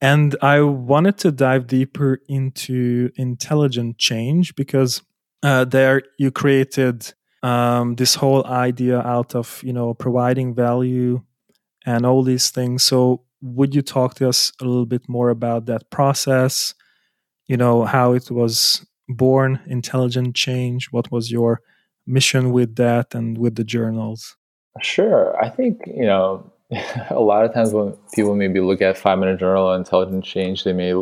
And I wanted to dive deeper into intelligent change because uh, there you created um, this whole idea out of you know providing value and all these things. So would you talk to us a little bit more about that process? You know how it was born, intelligent change. What was your mission with that and with the journals? Sure. I think you know a lot of times when people maybe look at five minute journal or intelligent change, they may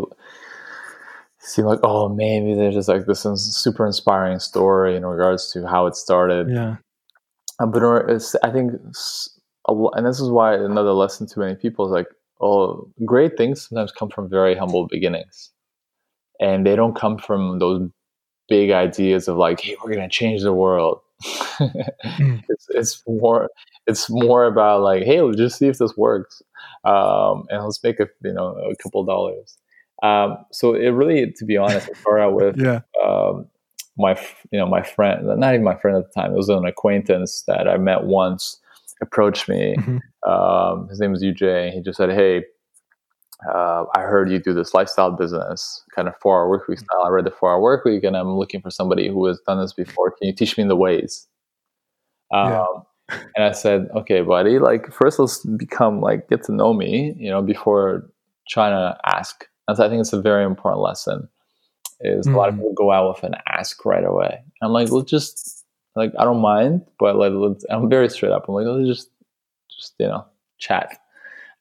seem like, oh, maybe there's just like this super inspiring story in regards to how it started. Yeah. Uh, but I think, and this is why another lesson to many people is like, oh, great things sometimes come from very humble beginnings. And they don't come from those big ideas of like, hey, we're going to change the world. Mm. it's, it's more it's more about like, hey, let's just see if this works, um, and let's make a you know a couple dollars. Um, so it really, to be honest, I started out with yeah. um, my you know my friend, not even my friend at the time. It was an acquaintance that I met once. Approached me. Mm-hmm. Um, his name was UJ. He just said, "Hey, uh, I heard you do this lifestyle business, kind of four hour work week style. I read the four hour work week, and I'm looking for somebody who has done this before. Can you teach me the ways?" Um, yeah. and I said, "Okay, buddy. Like, first let's become like get to know me, you know, before trying to ask." And so I think it's a very important lesson. Is mm. a lot of hmm. people go out with an ask right away. I'm like, let's just like I don't mind, but like I'm very straight up. I'm like, let's just just you know chat.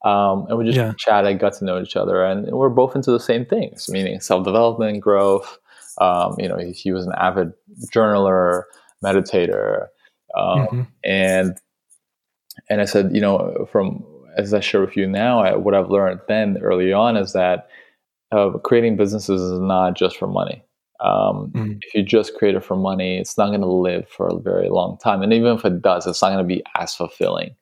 Um, and we just yeah. chatted, got to know each other, and we're both into the same things, meaning self development, growth. Um, you know, he was an avid journaler, meditator, um, mm-hmm. and and I said, you know, from as I share with you now, I, what I've learned then early on is that uh, creating businesses is not just for money. Um, mm. If you just create it for money, it's not going to live for a very long time. And even if it does, it's not going to be as fulfilling.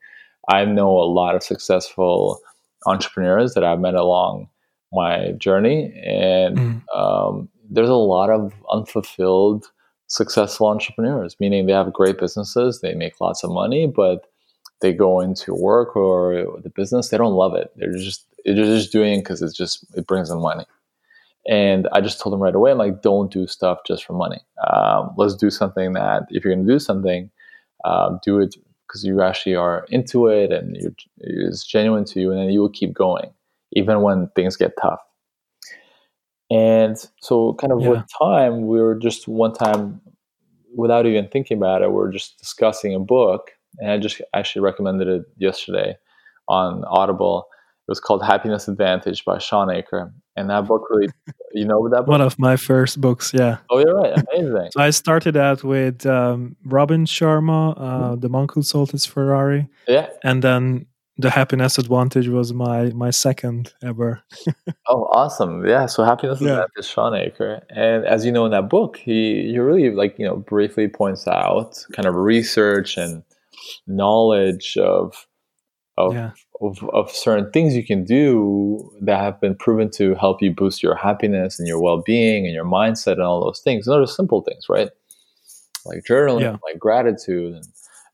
I know a lot of successful entrepreneurs that I've met along my journey, and mm. um, there's a lot of unfulfilled successful entrepreneurs, meaning they have great businesses, they make lots of money, but they go into work or the business, they don't love it. They're just they're just doing it because it's just it brings them money. And I just told them right away, I'm like, don't do stuff just for money. Um, let's do something that if you're going to do something, um, do it because you actually are into it and it's genuine to you, and then you will keep going even when things get tough. And so, kind of yeah. with time, we were just one time, without even thinking about it, we are just discussing a book, and I just actually recommended it yesterday on Audible. It was called Happiness Advantage by Shawn Achor, and that book really, you know, that book? one of my first books, yeah. Oh, you're right, amazing. so I started out with um, Robin Sharma, uh, mm-hmm. The Monk Who Sold His Ferrari, yeah, and then the happiness advantage was my my second ever oh awesome yeah so happiness yeah. advantage shawn achor and as you know in that book he he really like you know briefly points out kind of research and knowledge of of, yeah. Of, of certain things you can do that have been proven to help you boost your happiness and your well-being and your mindset and all those things those are simple things right like journaling yeah. like gratitude and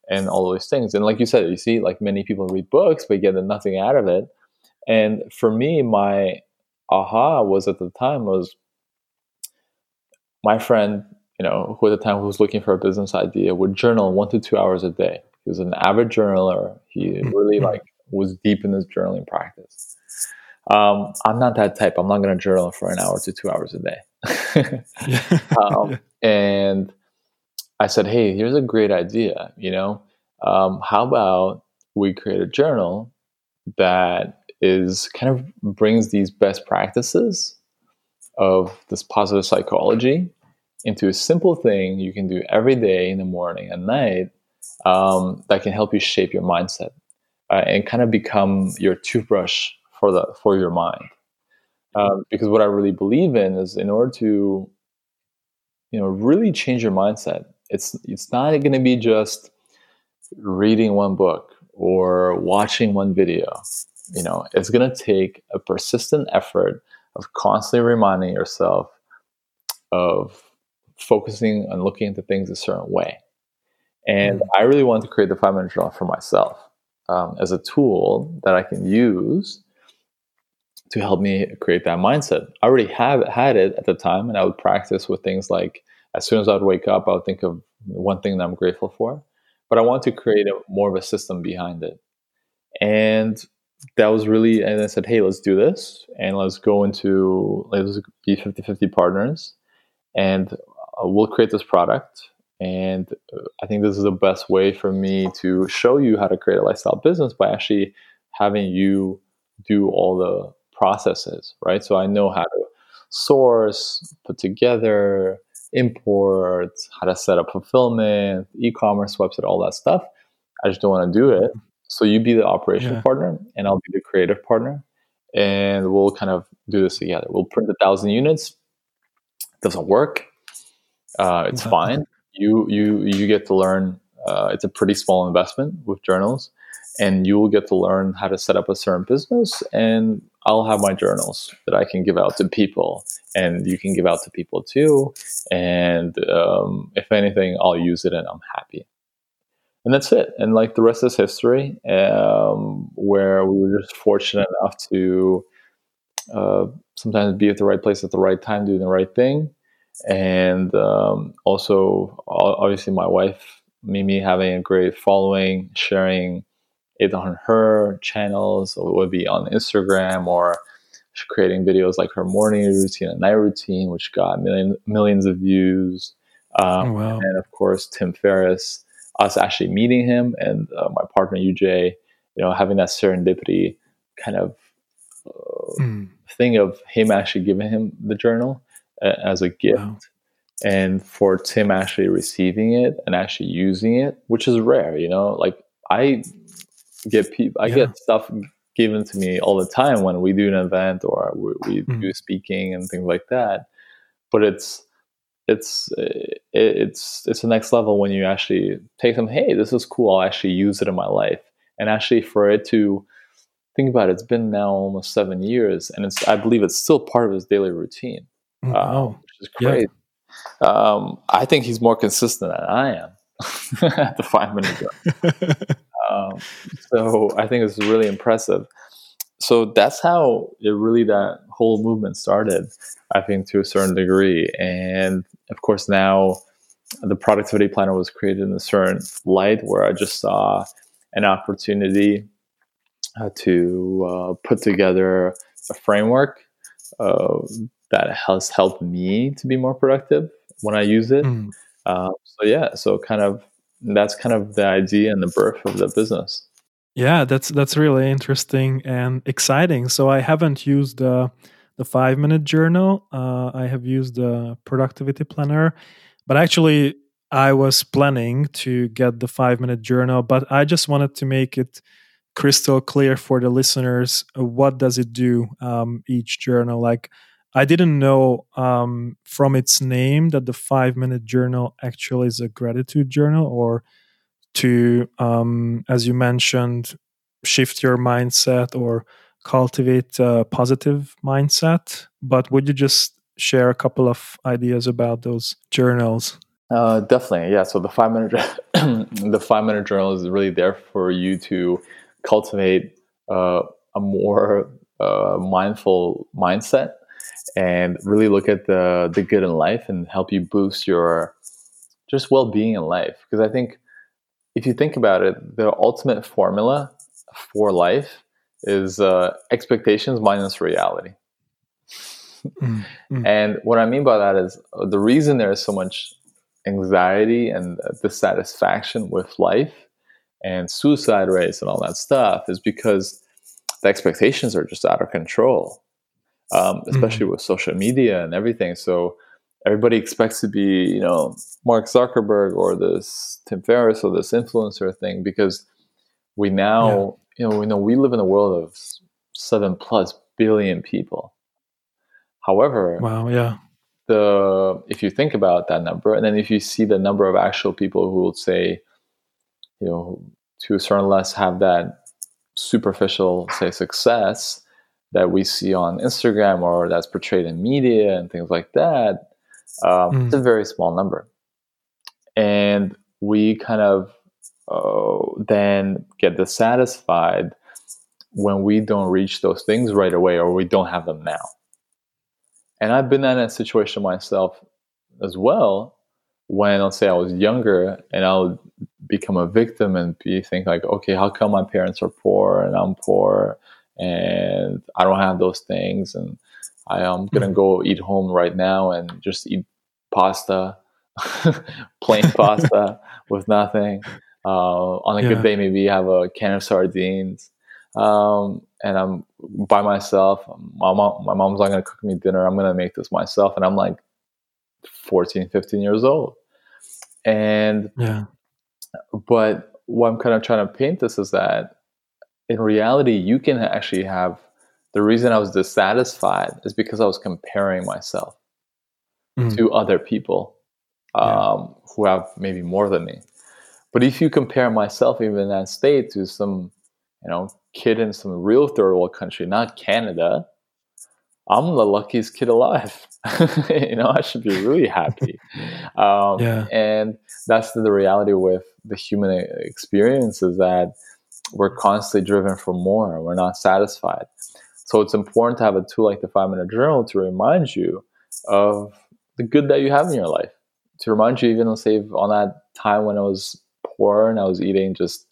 and all those things. And like you said, you see, like many people read books but get nothing out of it. And for me, my aha was at the time was my friend, you know, who at the time was looking for a business idea would journal one to two hours a day. He was an avid journaler. He mm-hmm. really like was deep in this journaling practice. Um, I'm not that type. I'm not going to journal for an hour to two hours a day. um, and I said, hey, here's a great idea. You know, um, how about we create a journal that is kind of brings these best practices of this positive psychology into a simple thing you can do every day in the morning and night um, that can help you shape your mindset uh, and kind of become your toothbrush for the for your mind. Um, because what I really believe in is in order to you know really change your mindset it's it's not going to be just reading one book or watching one video. You know, it's going to take a persistent effort of constantly reminding yourself of focusing on looking into things a certain way. And mm. I really want to create the five minute journal for myself um, as a tool that I can use to help me create that mindset. I already have had it at the time, and I would practice with things like as soon as I'd wake up, I would think of one thing that I'm grateful for. But I want to create a, more of a system behind it. And that was really, and I said, hey, let's do this and let's go into, let's be 50 50 partners and uh, we'll create this product. And uh, I think this is the best way for me to show you how to create a lifestyle business by actually having you do all the processes, right? So I know how to source, put together, import, how to set up fulfillment, e-commerce website, all that stuff. I just don't want to do it. So you be the operation yeah. partner, and I'll be the creative partner, and we'll kind of do this together. We'll print a thousand units. Doesn't work. Uh, it's fine. You you you get to learn. Uh, it's a pretty small investment with journals, and you will get to learn how to set up a certain business. And I'll have my journals that I can give out to people, and you can give out to people too. And um, if anything, I'll use it, and I'm happy and that's it. And like the rest is history, um, where we were just fortunate enough to uh, sometimes be at the right place at the right time, doing the right thing, and um, also obviously my wife Mimi having a great following, sharing it on her channels, or it would be on Instagram or creating videos like her morning routine and night routine, which got million, millions of views. Um, oh, wow. And of course, Tim Ferriss us actually meeting him and uh, my partner UJ, you know, having that serendipity kind of uh, mm. thing of him actually giving him the journal uh, as a gift. Wow. And for Tim actually receiving it and actually using it, which is rare, you know, like I get people, I yeah. get stuff given to me all the time when we do an event or we, we mm. do speaking and things like that. But it's it's it's it's the next level when you actually take them hey this is cool i'll actually use it in my life and actually for it to think about it it's been now almost seven years and it's i believe it's still part of his daily routine mm, um, which is great yeah. um, i think he's more consistent than i am at the five minute um, so i think it's really impressive. So that's how it really that whole movement started i think to a certain degree. And of course now the productivity planner was created in a certain light where i just saw an opportunity uh, to uh, put together a framework uh, that has helped me to be more productive when i use it mm. so yeah so kind of that's kind of the idea and the birth of the business yeah, that's that's really interesting and exciting. So I haven't used the the five minute journal. Uh, I have used the productivity planner, but actually I was planning to get the five minute journal, but I just wanted to make it crystal clear for the listeners uh, what does it do um, each journal like i didn't know um, from its name that the five minute journal actually is a gratitude journal or to, um, as you mentioned, shift your mindset or cultivate a positive mindset. But would you just share a couple of ideas about those journals? Uh, definitely, yeah. So the five minute the five minute journal is really there for you to cultivate uh, a more uh, mindful mindset and really look at the the good in life and help you boost your just well being in life. Because I think if you think about it, the ultimate formula for life is uh, expectations minus reality. mm, mm. And what I mean by that is uh, the reason there is so much anxiety and dissatisfaction with life and suicide rates and all that stuff is because the expectations are just out of control, um, especially mm. with social media and everything. So everybody expects to be, you know, Mark Zuckerberg or this Tim Ferriss or this influencer thing because we now, yeah. you know, we know we live in a world of seven plus billion people. However, wow, yeah, the if you think about that number, and then if you see the number of actual people who will say, you know, to a certain less have that superficial, say, success that we see on Instagram or that's portrayed in media and things like that, um, mm. It's a very small number. And we kind of uh, then get dissatisfied when we don't reach those things right away or we don't have them now. And I've been in a situation myself as well when let's say I was younger and I would become a victim and be think like, okay, how come my parents are poor and I'm poor and I don't have those things and I am gonna mm-hmm. go eat home right now and just eat pasta, plain pasta with nothing. Uh, on a yeah. good day, maybe have a can of sardines. Um, and I'm by myself. My mom, my mom's not gonna cook me dinner. I'm gonna make this myself. And I'm like 14, 15 years old. And yeah. But what I'm kind of trying to paint this is that in reality, you can actually have the reason I was dissatisfied is because I was comparing myself mm. to other people um, yeah. who have maybe more than me. But if you compare myself, even in that state, to some, you know, kid in some real third world country, not Canada, I'm the luckiest kid alive. you know, I should be really happy. Um, yeah. And that's the, the reality with the human experience is that we're constantly driven for more. We're not satisfied. So it's important to have a tool like the five minute journal to remind you of the good that you have in your life. To remind you, even let's say on that time when I was poor and I was eating just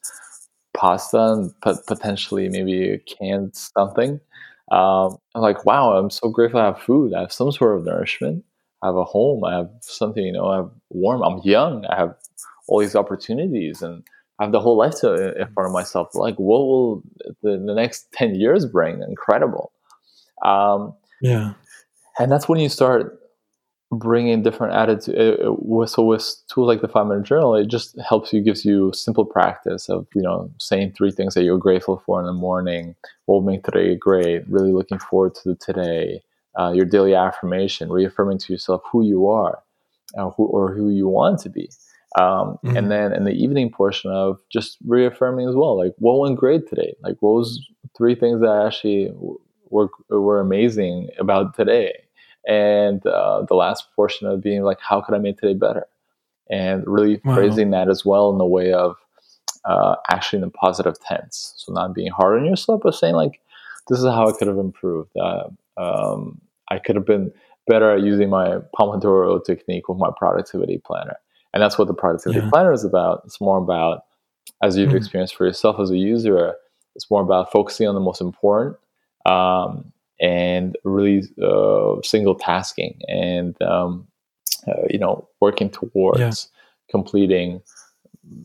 pasta and potentially maybe a canned something um, I'm like, wow, I'm so grateful I have food. I have some sort of nourishment. I have a home. I have something, you know, I have warm. I'm young. I have all these opportunities and I have the whole life to, in front of myself. Like, what will the, the next 10 years bring? Incredible. Um, yeah. And that's when you start bringing different attitudes. Uh, so with tools like the five minute journal, it just helps you, gives you simple practice of you know saying three things that you're grateful for in the morning. What will make today great? Really looking forward to the today. Uh, your daily affirmation, reaffirming to yourself who you are, uh, who or who you want to be. Um, mm-hmm. And then in the evening portion of just reaffirming as well, like what went great today? Like what was three things that actually were were amazing about today? and uh, the last portion of being like how could i make today better and really wow. phrasing that as well in the way of uh, actually in the positive tense so not being hard on yourself but saying like this is how i could have improved uh, um, i could have been better at using my pomodoro technique with my productivity planner and that's what the productivity yeah. planner is about it's more about as you've mm. experienced for yourself as a user it's more about focusing on the most important um, and really uh, single tasking and um, uh, you know working towards yeah. completing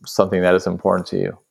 something that is important to you